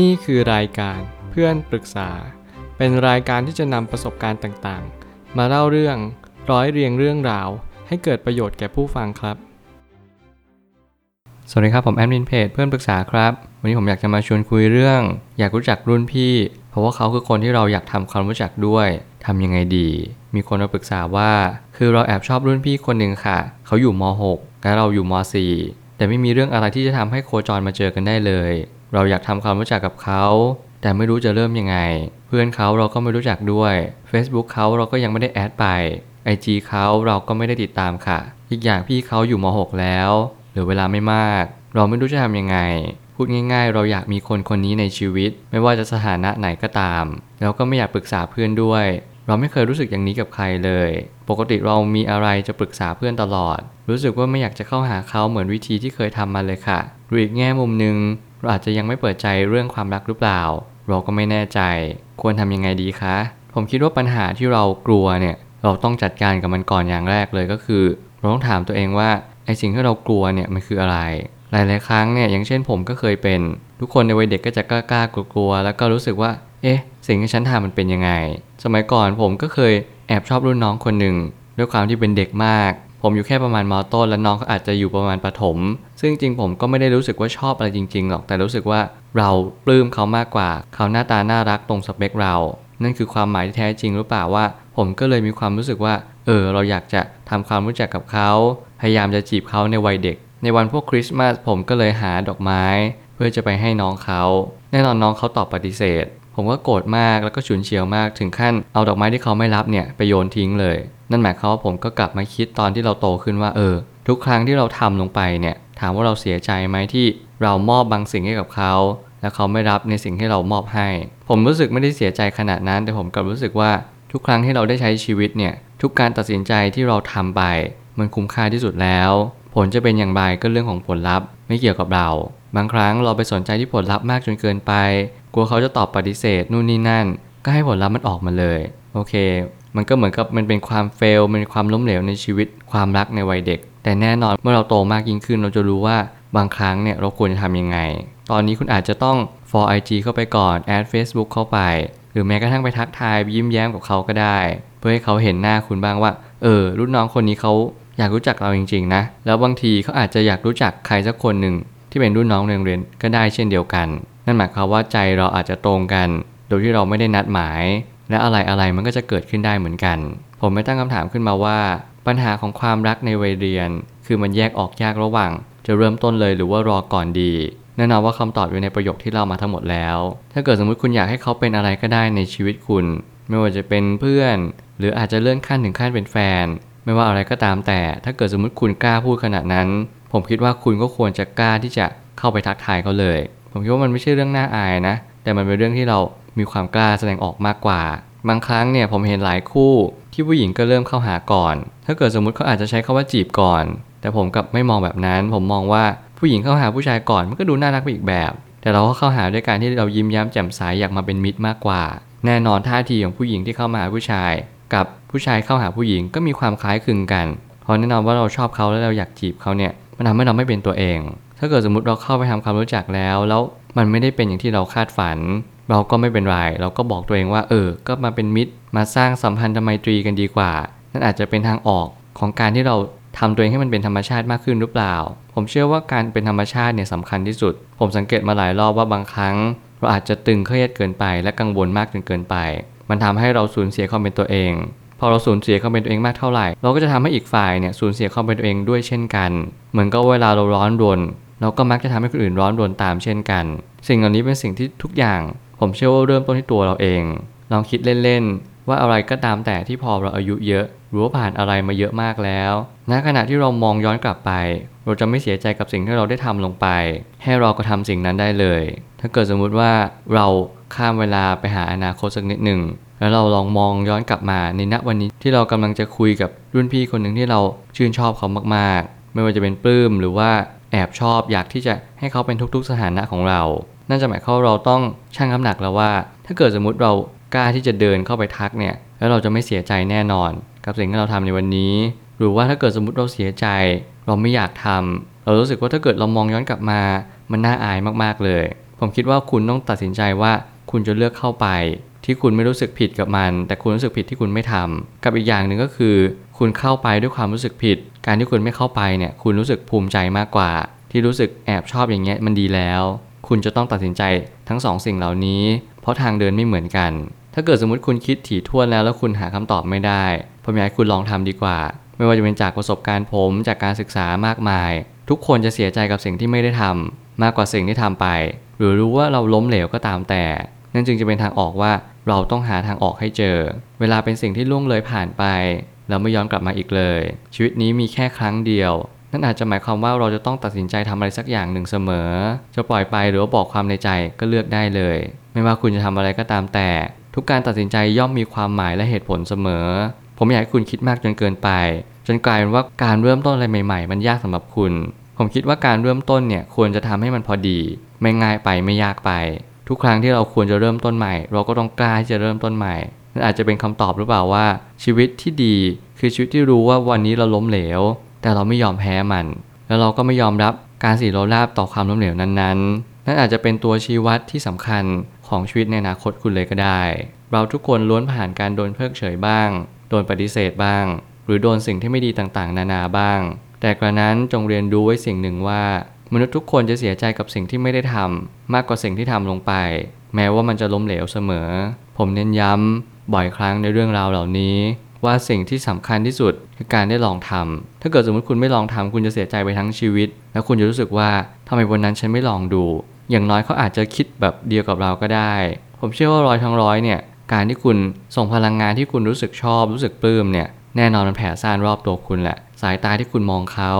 นี่คือรายการเพื่อนปรึกษา เป็นรายการที่จะนำประสบการณ์ต่างๆ มาเล่าเรื่องร้อยเรียงเรื่องราว ให้เกิดประโยชน์แก่ผู้ฟังครับ สวัสดีครับผมแอดมินเพจเพื่อนปรึกษาครับ วันนี้ผมอยากจะมาชวนคุยเรื่อง อยากรู้จักรุ่นพี่ เพราะว่าเขาคือคนที่เราอยากทำความรู้จักด้วยทำยังไงดี มีคนมาปรึกษาว่า คือเราแอบชอบรุ่นพี่คนหนึ่งค่ะ เขาอยู่ม .6 และเราอยู่ม .4 แต่ไม่มีเรื่องอะไรที่จะทำให้โคจรมาเจอกันได้เลย เราอยากทำความรู้จักกับเขา แต่ไม่รู้จะเริ่มยังไง เพื่อนเขาเราก็ไม่รู้จักด้วย Facebook เขาเราก็ยังไม่ได้แอดไป IG เขาเราก็ไม่ได้ติดตามค่ะ อีกอย่างพี่เขาอยู่ม .6 แล้วเหลือเวลาไม่มาก เราไม่รู้จะทำยังไง พูดง่าย ๆ เราอยากมีคนคนนี้ในชีวิต ไม่ว่าจะสถานะไหนก็ตาม แล้วก็ไม่อยากปรึกษาเพื่อนด้วย เราไม่เคยรู้สึกอย่างนี้กับใครเลย ปกติเรามีอะไรจะปรึกษาเพื่อนตลอด รู้สึกว่าไม่อยากจะเข้าหาเขาเหมือนวิธีที่เคยทำมาเลยค่ะหรืออีกแง่มุมหนึ่ง เราอาจจะยังไม่เปิดใจเรื่องความรักหรือเปล่า เราก็ไม่แน่ใจ ควรทำยังไงดีคะ ผมคิดว่าปัญหาที่เรากลัวเนี่ย เราต้องจัดการกับมันก่อนอย่างแรกเลยก็คือ เราต้องถามตัวเองว่าไอสิ่งที่เรากลัวเนี่ยมันคืออะไร หลาย ๆ ครั้งเนี่ยอย่างเช่นผมก็เคยเป็น ทุกคนในวัยเด็กก็จะกล้าๆกลัวๆแล้วก็รู้สึกว่า เอ๊ะ สิ่งที่ฉันทำมันเป็นยังไง สมัยก่อนผมก็เคยแอบชอบรุ่นน้องคนหนึ่งด้วยความที่เป็นเด็กมาก ผมอยู่แค่ประมาณมต้น แล้วน้องเขาอาจจะอยู่ประมาณประถม ซึ่งจริงผมก็ไม่ได้รู้สึกว่าชอบอะไรจริง ๆ หรอก แต่รู้สึกว่าเราปลื้มเขามากกว่า เขาหน้าตาน่ารักตรงสเปคเรา นั่นคือความหมายที่แท้จริงหรือเปล่าว่า ผมก็เลยมีความรู้สึกว่า เออ เราอยากจะทำความรู้จักกับเขา พยายามจะจีบเขาในวัยเด็ก ในวันพวกคริสต์มาสผมก็เลยหาดอกไม้ เพื่อจะไปให้น้องเขา แน่นอนน้องเขาตอบปฏิเสธ ผมก็โกรธมากแล้วก็ฉุนเฉียวมากถึงขั้นเอาดอกไม้ที่เขาไม่รับเนี่ยไปโยนทิ้งเลย นั่นหมายความว่าผมก็กลับมาคิดตอนที่เราโตขึ้นว่าเออ ทุกครั้งที่เราทำลงไปเนี่ยถามว่าเราเสียใจไหมที่เรามอบบางสิ่งให้กับเขา แล้วเขาไม่รับในสิ่งที่เรามอบให้ ผมรู้สึกไม่ได้เสียใจขนาดนั้น แต่ผมกลับรู้สึกว่าทุกครั้งที่เราได้ใช้ชีวิตเนี่ยทุกการตัดสินใจที่เราทำไป มันคุ้มค่าที่สุดแล้ว ผลจะเป็นอย่างไรก็เรื่องของผลลัพธ์ ไม่เกี่ยวกับเรา บางครั้งเราไปสนใจที่ผลลัพธ์มากจนเกินไป กลัวเขาจะตอบปฏิเสธนู่นนี่นั่น ก็ให้ผลลัพธ์มันออกมาเลย โอเค มันก็เหมือนกับมันเป็นความเฟล มันเป็นความล้มเหลวในชีวิต ความรักในวัยเด็ก แต่แน่นอนเมื่อเราโตมากยิ่งขึ้น เราจะรู้ว่าบางครั้งเนี่ยเราควรจะทำยังไง ตอนนี้คุณอาจจะต้อง for IG เข้าไปก่อน add Facebook เข้าไป หรือแม้กระทั่งไปทักทายยิ้มแย้มกับเขาก็ได้ เพื่อให้เขาเห็นหน้าคุณบ้างว่า เออ รุ่นน้องคนนี้เขาอยากรู้จักเราจริงๆนะ แล้วบางทีเขาอาจจะอยากรู้จักใครสักคนหนึ่งที่เป็นรุ่นน้องในโรงเรียนก็ได้เช่นเดียวกัน นั่นหมายความว่าใจเราอาจจะตรงกัน โดยที่เราไม่ได้นัดหมาย และอะไรอะไรมันก็จะเกิดขึ้นได้เหมือนกัน ผมไม่ตั้งคำถามขึ้นมาว่า ปัญหาของความรักในวัยเรียน คือมันแยกออกยากระหว่าง จะเริ่มต้นเลยหรือว่ารอก่อนดีแน่นอนว่าคำตอบอยู่ในประโยคที่เล่ามาทั้งหมดแล้ว ถ้าเกิดสมมุติคุณอยากให้เขาเป็นอะไรก็ได้ในชีวิตคุณ ไม่ว่าจะเป็นเพื่อน หรืออาจจะเลื่อนขั้นถึงขั้นเป็นแฟน ไม่ว่าอะไรก็ตามแต่ ถ้าเกิดสมมุติคุณกล้าพูดขนาดนั้น ผมคิดว่าคุณก็ควรจะกล้าที่จะเข้าไปทักทายเขาเลย ผมคิดว่ามันไม่ใช่เรื่องน่าอายนะ แต่มันเป็นเรื่องที่เรามีความกล้าแสดงออกมากกว่า บางครั้งเนี่ยผมเห็นหลายคู่ที่ผู้หญิงก็เริ่มเข้าหาก่อน ถ้าเกิดสมมุติเขาอาจจะใช้คาว่าจีบก่อน แต่ผมกับไม่มองแบบนั้น ผมมองว่าผู้หญิงเข้าหาผู้ชายก่อนมันก็ดูน่ารักไปอีกแบบ แต่เราก็เข้าหาด้วยการที่เรายิ้มย้มแจ่มใสอยากมาเป็นมิตรมากกว่า แน่นอนท่าทีของผู้หญิงที่เข้ามาหาผู้ชาย กับผู้ชายเข้าหาผู้หญิงก็มีความคล้ายคลึงกันเพราะแน่นอนว่าเราชอบเขาแล้วเราอยากจีบเขาเนี่ยมันทำให้เราไม่เป็นตัวเอง ถ้าเกิดสมมติเราเข้าไปทำความรู้จักแล้ว แล้วมันไม่ได้เป็นอย่างที่เราคาดฝัน เราก็ไม่เป็นไร เราก็บอกตัวเองว่า เออ ก็มาเป็นมิตร มาสร้างสัมพันธไมตรีกันดีกว่า นั่นอาจจะเป็นทางออกของการที่เราทำตัวเองให้มันเป็นธรรมชาติมากขึ้นหรือเปล่า ผมเชื่อว่าการเป็นธรรมชาติเนี่ยสำคัญที่สุด ผมสังเกตมาหลายรอบว่าบางครั้ง เราอาจจะตึงเครียดเกินไป และกังวลมากจนเกินไป มันทำให้เราสูญเสียความเป็นตัวเองพอเราสูญเสียความเป็นตัวเองมากเท่าไหร่ เราก็จะทำให้อีกฝ่ายเนี่ยสูญเสียความเป็นตัวเองด้วยเช่นกัน เหมือนกับเวลาเราร้อนรน เราก็มักจะทำให้คนอื่นร้อนรนตามเช่นกัน สิ่งเหล่านี้เป็นสิ่งที่ทุกอย่าง ผมเชื่อว่าเริ่มต้นที่ตัวเราเอง ลองคิดเล่นๆ ว่าอะไรก็ตามแต่ที่พอเราอายุเยอะหรือว่าผ่านอะไรมาเยอะมากแล้วณขณะที่เรามองย้อนกลับไป เราจะไม่เสียใจกับสิ่งที่เราได้ทำลงไป ให้เราก็ทำสิ่งนั้นได้เลย ถ้าเกิดสมมุติว่าเราข้ามเวลาไปหาอนาคตสักนิดหนึ่งแล้วเราลองมองย้อนกลับมาในณวันนี้ที่เรากำลังจะคุยกับรุ่นพี่คนหนึ่งที่เราชื่นชอบเขามากๆ ไม่ว่าจะเป็นปลื้มหรือว่า แอบชอบอยากที่จะให้เขาเป็นทุกๆสถานะของเรา นั่นจะหมายความว่าเราต้องชั่งน้ำหนักแล้วว่า ถ้าเกิดสมมติเรากล้าที่จะเดินเข้าไปทักเนี่ย แล้วเราจะไม่เสียใจแน่นอน กับสิ่งที่เราทำในวันนี้ หรือว่าถ้าเกิดสมมติเราเสียใจ เราไม่อยากทำเรารู้สึกว่าถ้าเกิดเรามองย้อนกลับมา มันน่าอายมากๆเลย ผมคิดว่าคุณต้องตัดสินใจว่าคุณจะเลือกเข้าไป ที่คุณไม่รู้สึกผิดกับมัน แต่คุณรู้สึกผิดที่คุณไม่ทำกับอีกอย่างหนึ่งก็คือ คุณเข้าไปด้วยความรู้สึกผิด การที่คุณไม่เข้าไปเนี่ยคุณรู้สึกภูมิใจมากกว่า ที่รู้สึกแอบชอบอย่างเงี้ยมันดีแล้ว คุณจะต้องตัดสินใจทั้งสองสิ่งเหล่านี้ เพราะทางเดินไม่เหมือนกัน ถ้าเกิดสมมติคุณคิดถี่ถ้วนแล้วแล้วคุณหาคำตอบไม่ได้ผมอยากให้คุณลองทำดีกว่า ไม่ว่าจะเป็นจากประสบการณ์ผมจากการศึกษามากมาย ทุกคนจะเสียใจกับสิ่งที่ไม่ได้ทำมากกว่าสิ่งที่ทำไป หรือรู้ว่าเราล้มเหลวก็ตามแต่ นั่นจึงจะเป็นทางออกว่าเราต้องหาทางออกให้เจอ เวลาเป็นสิ่งที่ล่วงเลยผ่านไป เราไม่ย้อนกลับมาอีกเลย ชีวิตนี้มีแค่ครั้งเดียว นั่นอาจจะหมายความว่าเราจะต้องตัดสินใจทำอะไรสักอย่างหนึ่งเสมอ จะปล่อยไปหรือว่าบอกความในใจก็เลือกได้เลย ไม่ว่าคุณจะทำอะไรก็ตามแต่ ทุกการตัดสินใจย่อมมีความหมายและเหตุผลเสมอ ผมอยากให้คุณคิดมากจนเกินไป จนกลายเป็นว่าการเริ่มต้นอะไรใหม่ ๆ มันยากสำหรับคุณ ผมคิดว่าการเริ่มต้นเนี่ยควรจะทำให้มันพอดี ไม่ง่ายไปไม่ยากไป ทุกครั้งที่เราควรจะเริ่มต้นใหม่ เราก็ต้องกล้าที่จะเริ่มต้นใหม่นั่นอาจจะเป็นคำตอบหรือเปล่าว่า ชีวิตที่ดีคือชีวิตที่รู้ว่าวันนี้เราล้มเหลว แต่เราไม่ยอมแพ้มัน แล้วเราก็ไม่ยอมรับการสีโรราบต่อความล้มเหลวนั้นๆ นั่นอาจจะเป็นตัวชี้วัดที่สำคัญของชีวิตในอนาคตคุณเลยก็ได้ เราทุกคนล้วนผ่านการโดนเพิกเฉยบ้าง โดนปฏิเสธบ้าง หรือโดนสิ่งที่ไม่ดีต่างๆ นานาบ้าง แต่กระนั้นจงเรียนรู้ไว้สิ่งหนึ่งว่า มนุษย์ทุกคนจะเสียใจกับสิ่งที่ไม่ได้ทำมากกว่าสิ่งที่ทำลงไป แม้ว่ามันจะล้มเหลวเสมอ ผมเน้นย้ำบ่อยครั้งในเรื่องราวเหล่านี้ ว่าสิ่งที่สำคัญที่สุดคือการได้ลองทำถ้าเกิดสมมติคุณไม่ลองทำคุณจะเสียใจไปทั้งชีวิต แล้วคุณจะรู้สึกว่าทำไมวันนั้นฉันไม่ลองดู อย่างน้อยเขาอาจจะคิดแบบเดียวกับเราก็ได้ ผมเชื่อว่าร้อยทั้งร้อยเนี่ยการที่คุณส่งพลังงานที่คุณรู้สึกชอบรู้สึกปลื้มเนี่ยแน่นอนมันแผ่ซ่านรอบตัวคุณแหละ สายตาที่คุณมองเขา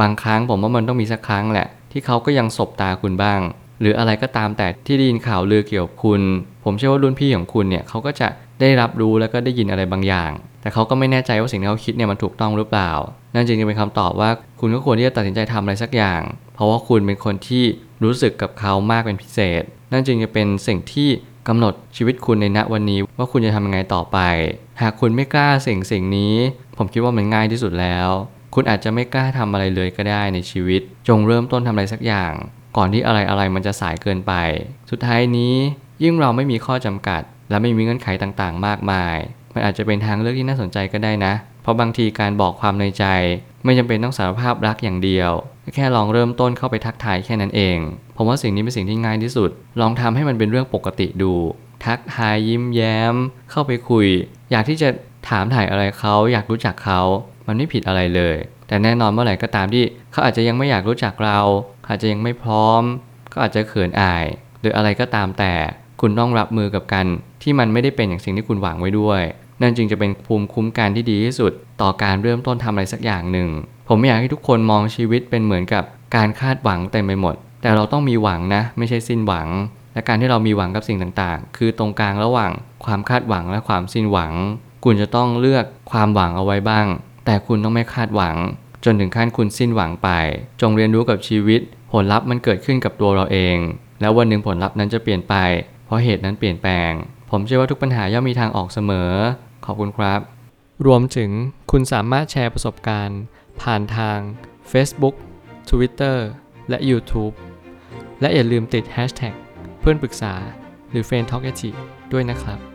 บางครั้งผมว่ามันต้องมีสักครั้งแหละ ที่เขาก็ยังสบตาคุณบ้าง หรืออะไรก็ตามแต่ที่ได้ยินข่าวลือเกี่ยวกับคุณ ผมเชื่อว่ารุ่นพี่ของคุณเนี่ยเขาก็จะได้รับรู้แล้วก็ได้ยินอะไรบางอย่าง แต่เขาก็ไม่แน่ใจว่าสิ่งที่เขาคิดเนี่ยมันถูกต้องหรือเปล่า นั่นจึงจะเป็นคำตอบว่าคุณก็ควรที่จะตัดสินใจทำอะไรสักอย่าง เพราะว่าคุณเป็นคนที่รู้สึกกับเขามากเป็นพิเศษ นั่นจึงจะเป็นสิ่งที่กำหนดชีวิตคุณในณวันนี้ว่าคุณจะทำยังไงต่อไป หากคุณไม่กล้าสิ่งสิ่งนี้ ผมคิดว่ามันง่ายที่สุดแล้ว คุณอาจจะไม่กล้าทำอะไรเลยก็ได้ในชีวิต จงเริ่มต้นทำอะไรสักอย่าง ก่อนที่อะไรอะไรมันจะสายเกินไป สุดท้ายนี้ยิ่งเราไม่มีข้อจำกัด และไม่มีเงื่อนไขต่างๆ มากมาย มันอาจจะเป็นทางเลือกที่น่าสนใจก็ได้นะ เพราะบางทีการบอกความในใจ ไม่จำเป็นต้องสารภาพรักอย่างเดียว แค่ลองเริ่มต้นเข้าไปทักทายแค่นั้นเอง ผมว่าสิ่งนี้เป็นสิ่งที่ง่ายที่สุด ลองทำให้มันเป็นเรื่องปกติดู ทักทายยิ้มแย้ม เข้าไปคุย อยากที่จะถามถ่ายอะไรเขาอยากรู้จักเขา มันไม่ผิดอะไรเลย แต่แน่นอนเมื่อไหร่ก็ตามที่เขาอาจจะยังไม่อยากรู้จักเรา อาจจะยังไม่พร้อม ก็อาจจะเขินอาย หรืออะไรก็ตามแต่คุณต้องรับมือกับกัน ที่มันไม่ได้เป็นอย่างสิ่งที่คุณหวังไว้ด้วย นั่นจึงจะเป็นภูมิคุ้มกันที่ดีที่สุด ต่อการเริ่มต้นทำอะไรสักอย่างหนึ่ง ผมไม่อยากให้ทุกคนมองชีวิตเป็นเหมือนกับการคาดหวังเต็มไปหมด แต่เราต้องมีหวังนะ ไม่ใช่สิ้นหวัง และการที่เรามีหวังกับสิ่งต่างๆ คือตรงกลางระหว่างความคาดหวังและความสิ้นหวัง คุณจะต้องเลือกความหวังเอาไว้บ้าง แต่คุณต้องไม่คาดหวัง จนถึงขั้นคุณสิ้นหวังไป จงเรียนรู้กับชีวิต ผลลัพธ์มันเกิดขึ้นกับตัวเราเอง แล้ววันหนึ่งผลลัพธ์นั้นจะเปลี่ยนไป เพราะเหตุนั้นเปลี่ยนแปลง ผมเชื่อว่าทุกปัญหาย่อมมีทางออกเสมอ ขอบคุณครับ รวมถึงคุณสามารถแชร์ประสบการณ์ ผ่านทาง Facebook Twitter และ YouTube และอย่าลืมติด Hashtag เพื่อนปรึกษาหรือ f r ร e n d t a l k ด้วยนะครับ